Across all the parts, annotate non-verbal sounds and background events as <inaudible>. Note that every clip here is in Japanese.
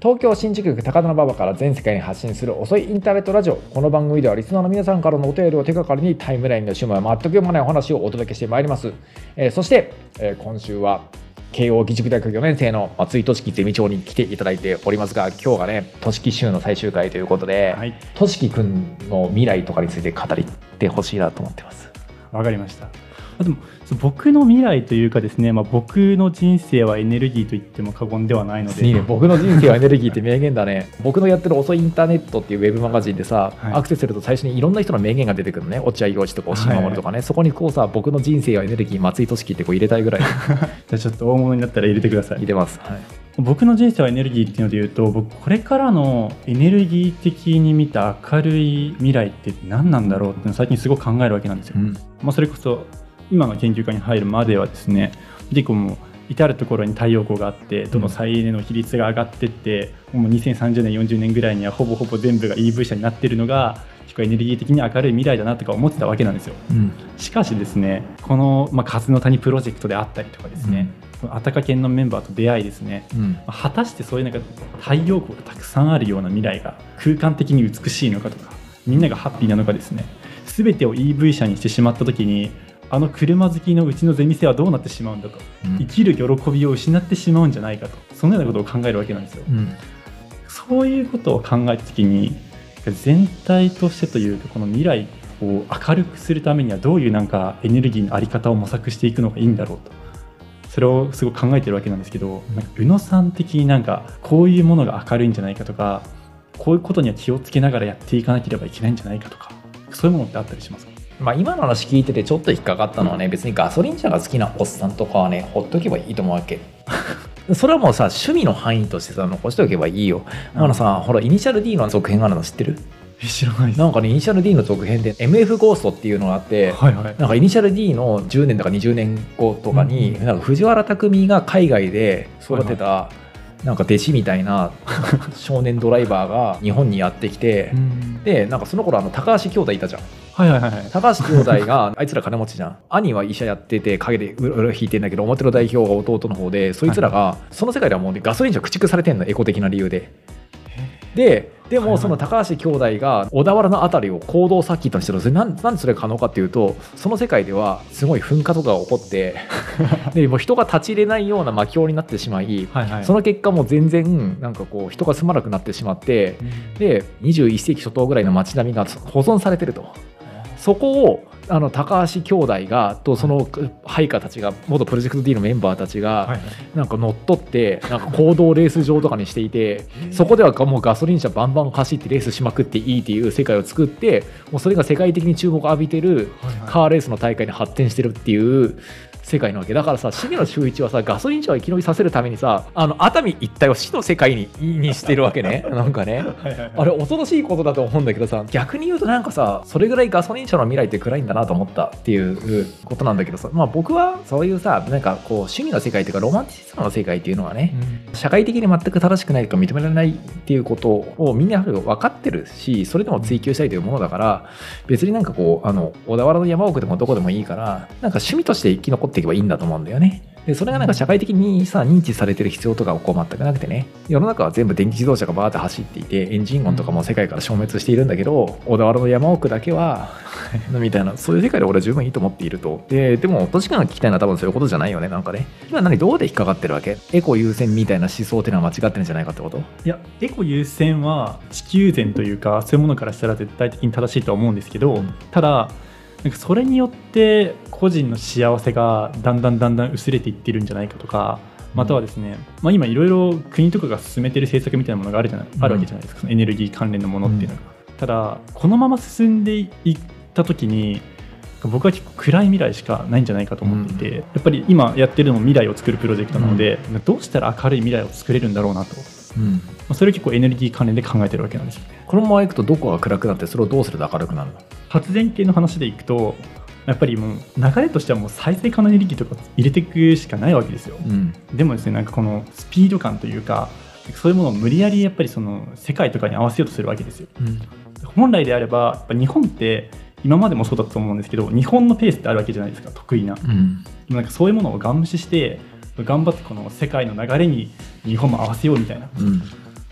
東京新宿区高田馬場から全世界に発信する遅いインターネットラジオ。この番組ではリスナーの皆さんからのお便りを手がかりにタイムラインの趣味は全く読まないお話をお届けしてまいります、えーそして、えー今週は慶応義塾大学4年生の松井俊樹ゼミ長に来ていただいておりますが今日がね俊樹週の最終回ということで、はい。俊樹くんの未来とかについて語りってほしいなと思ってます。わかりました。あでも僕の未来というかですね、まあ、僕の人生はエネルギーと言っても過言ではないので。いいね。僕の人生はエネルギーって名言だね。僕のやってる遅いインターネットっていうウェブマガジンでさ、はい。アクセスすると最初にいろんな人の名言が出てくるのね。落合陽一とか押井守とかね、そこにこうさ僕の人生はエネルギー松井俊樹ってこう入れたいぐらい。<laughs> じゃあちょっと大物になったら入れてください。入れます、はい。僕の人生はエネルギーっていうので言うと僕これからのエネルギー的に見た明るい未来って何なんだろうって最近すごく考えるわけなんですよ、うん。まあ、それこそ今の研究会に入るまではですね結構もう至る所に太陽光があってどの再エネの比率が上がってって、もう2030年40年ぐらいにはほぼほぼ全部が EV 車になってるのが結構エネルギー的に明るい未来だなとか思ってたわけなんですよ。うん。しかしですねこの、まあ、風の谷プロジェクトであったりとかですね、このアタカ研のメンバーと出会いですねうん。まあ果たしてそういうなんか太陽光がたくさんあるような未来が空間的に美しいのかとかみんながハッピーなのかですね全てを EV 車にしてしまった時にあの車好きのうちのゼミ生はどうなってしまうんだと。うん。生きる喜びを失ってしまうんじゃないかと。そのようなことを考えるわけなんですよ。うん。そういうことを考えた時に全体としてというかこの未来を明るくするためにはどういうなんかエネルギーのあり方を模索していくのがいいんだろうと。それをすごく考えてるわけなんですけど、なんか宇野さん的になんかこういうものが明るいんじゃないかとかこういうことには気をつけながらやっていかなければいけないんじゃないかとかそういうものってあったりしますか？まあ、今の話聞いててちょっと引っかかったのはね、別にガソリン車が好きなおっさんとかはねほっとけばいいと思うわけ。<laughs> それはもうさ趣味の範囲としてさ残しておけばいいよ。あのさ、ほらイニシャル D の続編があるの知ってる？え知らないなんかねイニシャル D の続編で MF ゴーストっていうのがあって、はいはい。なんかイニシャル D の10年とか20年後とかに、うん。なんか藤原匠が海外で育てた、なんか弟子みたいな <laughs> 少年ドライバーが日本にやってきて、うん。でなんかその頃あの高橋兄弟いたじゃんはいはいはいはい。高橋兄弟が <laughs> あいつら金持ちじゃん。兄は医者やってて陰で裏引いてんだけど表の代表が弟の方でそいつらがその世界ではもうねガソリン車駆逐されてんのエコ的な理由で。ででもその高橋兄弟が小田原の辺りを行動さっき言ったんですけどそれなんなんでそれが可能かっていうとその世界ではすごい噴火とかが起こって <laughs> でもう人が立ち入れないような魔境になってしまいはいはい。その結果もう全然なんかこう人が住まなくなってしまってで21世紀初頭ぐらいの街並みが保存されてると。そこをあの高橋兄弟がとその配下たちが元プロジェクト D のメンバーたちがなんか乗っ取ってなんか行動 <laughs> レース場とかにしていてそこではもうガソリン車バンバン走ってレー。スしまくっていいっていう世界を作ってもうそれが世界的に注目を浴びてるカーレースの大会に発展してるっていう世界なわけ。だからさ重野秀一はさガソリン車を生き延びさせるためにさあの熱海一帯を死の世界ににしてるわけね。<laughs> なんかね。はいはいはい。あれ恐ろしいことだと思うんだけどさ逆に言うとなんかさそれぐらいガソリン車の未来って暗いんだなと思ったっていうことなんだけどさ。まあ僕はそういうさなんかこう趣味の世界っていうかロマンティズムの世界っていうのはね、社会的に全く正しくないとか認められないっていうことをみんな分かってるしそれでも追求したいというものだから別になんかこうあの小田原の山奥でもどこでもいいからなんか趣味として生き残っていけばいいんだと思うんだよね。でそれがなんか社会的にさ認知されてる必要とかはこう全くなくてね。世の中は全部電気自動車がバーって走っていてエンジン音とかも世界から消滅しているんだけど小田原の山奥だけは <laughs> みたいなそういう世界で俺は十分いいと思っていると。ででも都市間が聞きたいのは多分そういうことじゃないよねなんかね。今何どうで引っかかってるわけ？エコ優先みたいな思想っていうのは間違ってるんじゃないかってこと？いやエコ優先は地球善というかそういうものからしたら絶対的に正しいとは思うんですけど、うんただなんかそれによって個人の幸せがだんだんだんだん薄れていってるんじゃないかとかまたはですね、まあ、今いろいろ国とかが進めてる政策みたいなものがあるじゃない、うん。あるわけじゃないですかそのエネルギー関連のものっていうのが、ただこのまま進んでいった時に僕は結構暗い未来しかないんじゃないかと思っていて、やっぱり今やってるのも未来を作るプロジェクトなので、どうしたら明るい未来を作れるんだろうなと、まうん。あ、それを結構エネルギー関連で考えてるわけなんですよね。このままいくとどこが暗くなってそれをどうすると明るくなるの？発電系の話でいくとやっぱりもう流れとしてはもう再生可能エネルギーとか入れていくしかないわけですよ。うん。でもですねなんかこのスピード感というかそういうものを無理やりやっぱりその世界とかに合わせようとするわけですよ。うん。本来であればやっぱ日本って今までもそうだったと思うんですけど日本のペースってあるわけじゃないですか得意な。でうん。もなんかそういうものをガン無視して頑張ってこの世界の流れに日本も合わせようみたいな。うん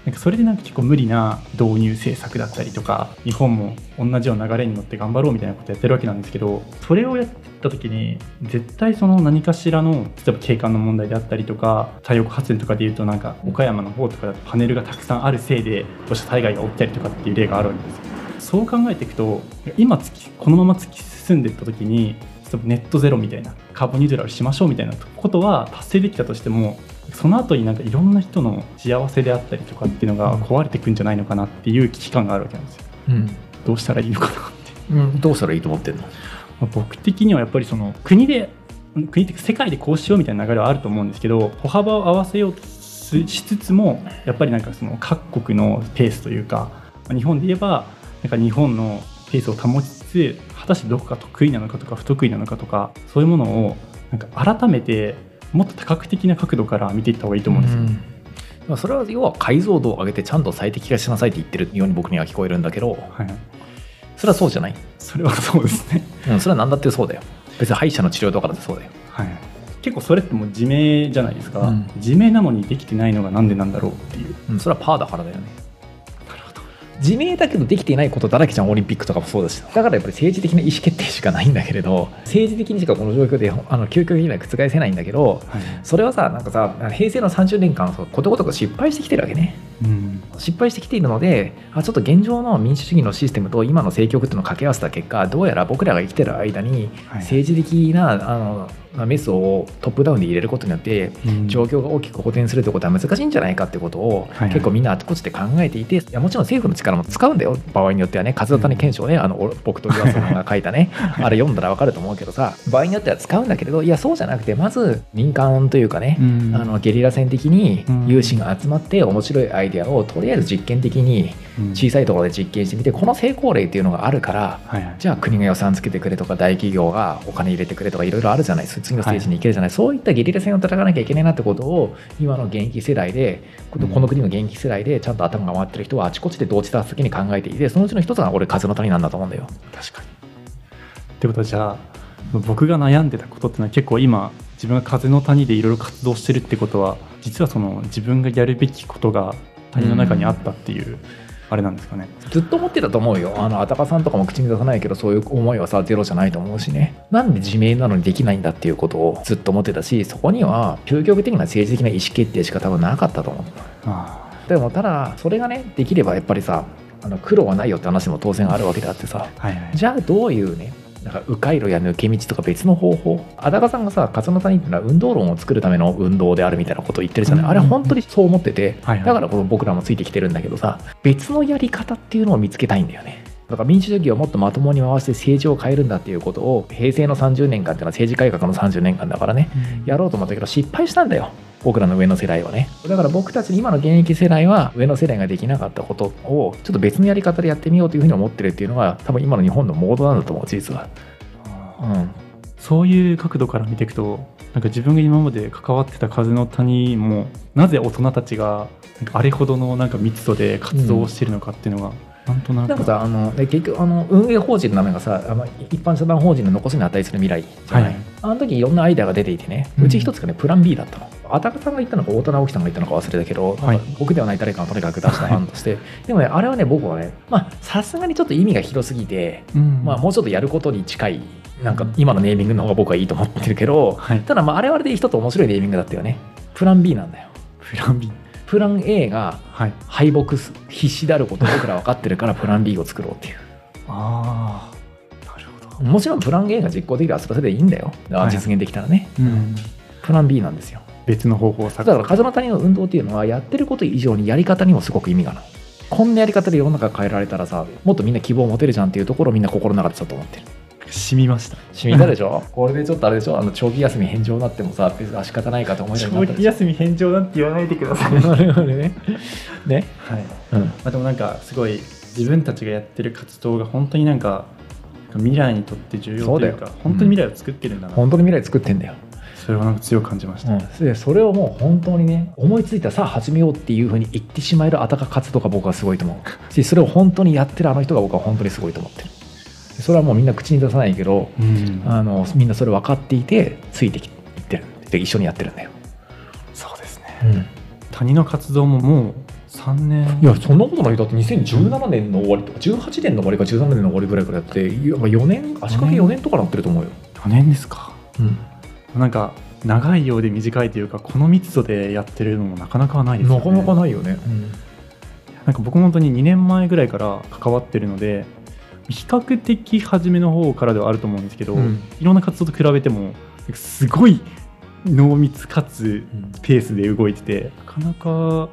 なんかそれでなんか結構無理な導入政策だったりとか日本も同じような流れに乗って頑張ろうみたいなことやってるわけなんですけどそれをやった時に絶対その何かしらの例えば景観の問題であったりとか太陽光発電とかでいうとなんか岡山の方とかだとパネルがたくさんあるせいで土砂災害が起きたりとかっていう例があるわけですよ。そう考えていくと今このまま突き進んでいった時にネットゼロみたいなカーボンニュートラルしましょうみたいなことは達成できたとしてもその後になんかいろんな人の幸せであったりとかっていうのが壊れていくんじゃないのかなっていう危機感があるわけなんですよ。うんどうしたらいいのかなって。うん、どうしたらいいと思ってんのまあ僕的にはやっぱりその国で国って世界でこうしようみたいな流れはあると思うんですけど歩幅を合わせようとしつつもやっぱりなんかその各国のペースというか日本で言えばなんか日本のペースを保ちつつ果たしてどこが得意なのかとか不得意なのかとかそういうものをなんか改めてもっと多角的な角度から見ていった方がいいと思うんですよ。まあそれは要は解像度を上げてちゃんと最適化しなさいって言ってるように僕には聞こえるんだけど。はい、それはそうじゃない、それはそうですね。<laughs> うん、それは何だってそうだよ。別に歯医者の治療とかだってそうだよ。はい、結構それってもう自明じゃないですか、うん。自明なのにできてないのがなんでなんだろうっていう。うん、それはパーだからだよね自明だけどできていないことだらけじゃんオリンピックとかもそうだし。だからやっぱり政治的な意思決定しかないんだけれど政治的にしかこの状況で <laughs> あの究極的には覆せないんだけどはい。それはさなんかさ平成の30年間ことごとく失敗してきてるわけねうん。失敗してきているのであちょっと現状の民主主義のシステムと今の政局っていうのを掛け合わせた結果どうやら僕らが生きてる間にはい。政治的なあのまあメスをトップダウンで入れることによってうん。状況が大きく補填するってことは難しいんじゃないかってことを結構みんなあちこちで考えていていやもちろん政府の力も使うんだよ場合によってはね風谷検証ねあのお僕と岩瀬さんが書いたね <laughs> あれ読んだら分かると思うけどさ場合によっては使うんだけれどいやそうじゃなくてまず民間というかねうん。あのゲリラ戦的にうん。有志が集まって面白いアイデアをとりあえず実験的にうん。小さいところで実験してみてこの成功例っていうのがあるからじゃあ国が予算つけてくれとか大企業がお金入れてくれとかいろいろあるじゃない次のステージに行けるじゃない、そういったゲリラ戦を戦わなきゃいけないなってことを今の現役世代でこの国の現役世代でちゃんと頭が回ってる人はあちこちで同時多発的に考えていてそのうちの一つが俺風の谷なんだと思うんだよ。確かに。ってことはじゃあ僕が悩んでたことってのは結構今自分が風の谷でいろいろ活動してるってことは実はその自分がやるべきことが谷の中にあったっていう、あれなんですかねずっと思ってたと思うよ。あの、あたかさんとかも口に出さないけど、そういう思いはさ、ゼロじゃないと思うしね。なんで自明なのにできないんだっていうことをずっと思ってたし、そこには究極的な政治的な意思決定しか多分なかったと思う。あでも、ただ、それがね、できればやっぱりさ、あの苦労はないよって話も当然あるわけであってさ、あはいはいじゃあどういうね、なんか迂回路や抜け道とか別の方法。あたかさんがさ風の谷っていうのは運動論を作るための運動であるみたいなことを言ってるじゃない、うん。あれ本当にそう思ってて、はいはい。だからこの僕らもついてきてるんだけどさ別のやり方っていうのを見つけたいんだよね。だから民主主義をもっとまともに回して政治を変えるんだっていうことを平成の30年間っていうのは政治改革の30年間だからねやろうと思ったけど失敗したんだよ僕らの上の世代はね。だから僕たち今の現役世代は上の世代ができなかったことをちょっと別のやり方でやってみようというふうに思ってるっていうのが多分今の日本のモードなんだと思う実は。うん。そういう角度から見ていくとなんか自分が今まで関わってた風の谷もなぜ大人たちがあれほどのなんか密度で活動をしているのかっていうのが、なんとなく。なんかさあので結局あの運営法人の名前がさあの一般社団法人の残すに値する未来じゃない、はいあの時いろんなアイデアが出ていてねうち一つがねプラン B だったの。あたかさんが言ったのか大田直樹さんが言ったのか忘れたけど、僕ではない誰かがとにかく出した案として、でもねあれはね僕はねまあさすがにちょっと意味が広すぎて、うん。まあ、もうちょっとやることに近いなんか今のネーミングの方が僕はいいと思ってるけど、はい。ただまああれはあれで一つ面白いネーミングだったよね。プラン B なんだよ。プラン B プラン A がはい。敗北す必死であることを僕ら分かってるからプラン B を作ろうっていう。ああもちろんプラン A が実行できるはそれでいいんだよ。あはい。実現できたらね、うん。プラン B なんですよ。別の方法をだ探から風の谷の運動っていうのはやってること以上にやり方にもすごく意味があるこんなやり方で世の中変えられたらさもっとみんな希望を持てるじゃんっていうところをみんな心の中でちょっと思ってる。染みました。染みたでしょ？これでちょっとあれでしょ？あの長期休み返上になってもさ別に仕方ないかと思えるようになったでしょ休み返上なんて言わないでください。なるほどね。ね。はい。うん。まあ、でもなんかすごい自分たちがやってる活動が本当になんか未来にとって重要というかよ。本当に未来を作ってるんだな、本当に未来作ってんだよ。それをなんか強く感じました、う。ん、でそれをもう本当にね思いついたらさあ始めようっていうふうに言ってしまえるあたか活動が僕はすごいと思う。<laughs> しそれを本当にやってるあの人が僕は本当にすごいと思ってる。でそれはもうみんな口に出さないけどうん。あのみんなそれ分かっていてついてきていってるで一緒にやってるんだよ、そうですね。うん。谷の活動ももう3年。いやそんなことない。だって2017年の終わりとか18年の終わりか17年の終わりぐらいからやっていやまあ4年足掛け4年。とかなってると思うよ、4年ですか。うん、なんか長いようで短いというかこの密度でやってるのもなかなかないですよね。なかなかないよね、なんか僕も本当に2年前ぐらいから関わってるので比較的初めの方からではあると思うんですけど、うん。いろんな活動と比べてもすごい濃密かつペースで動いててなかなか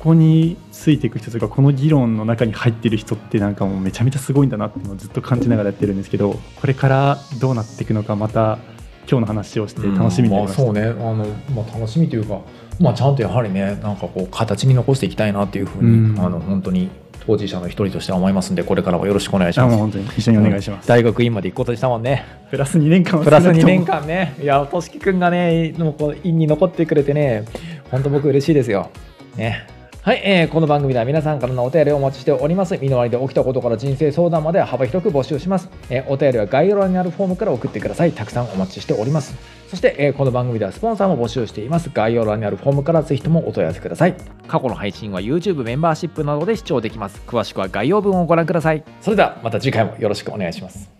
ここについていく人とかこの議論の中に入ってる人ってなんかもうめちゃめちゃすごいんだなっていうのをずっと感じながらやってるんですけどこれからどうなっていくのかまた今日の話をして楽しみになりました、うんまあ、そうね。あの、まあ、楽しみというか、まあ、ちゃんとやはりねなんかこう形に残していきたいなっていうふうに、うん。あの本当に当事者の一人としては思いますんでこれからもよろしくお願いします。あもう本当に一緒にお願いします、大学院まで行くことにしたもんね。プラス2年間はプラス2少な年間ね。いやとしきくんがねもうこう院に残ってくれてね本当僕嬉しいですよ。ねはい、えーこの番組では皆さんからのお便りをお待ちしております。身の回りで起きたことから人生相談まで幅広く募集します。えーお便りは概要欄にあるフォームから送ってください。たくさんお待ちしております。そして、えーこの番組ではスポンサーも募集しています。概要欄にあるフォームからぜひともお問い合わせください。過去の配信は YouTube メンバーシップなどで視聴できます。詳しくは概要文をご覧ください。それではまた次回もよろしくお願いします。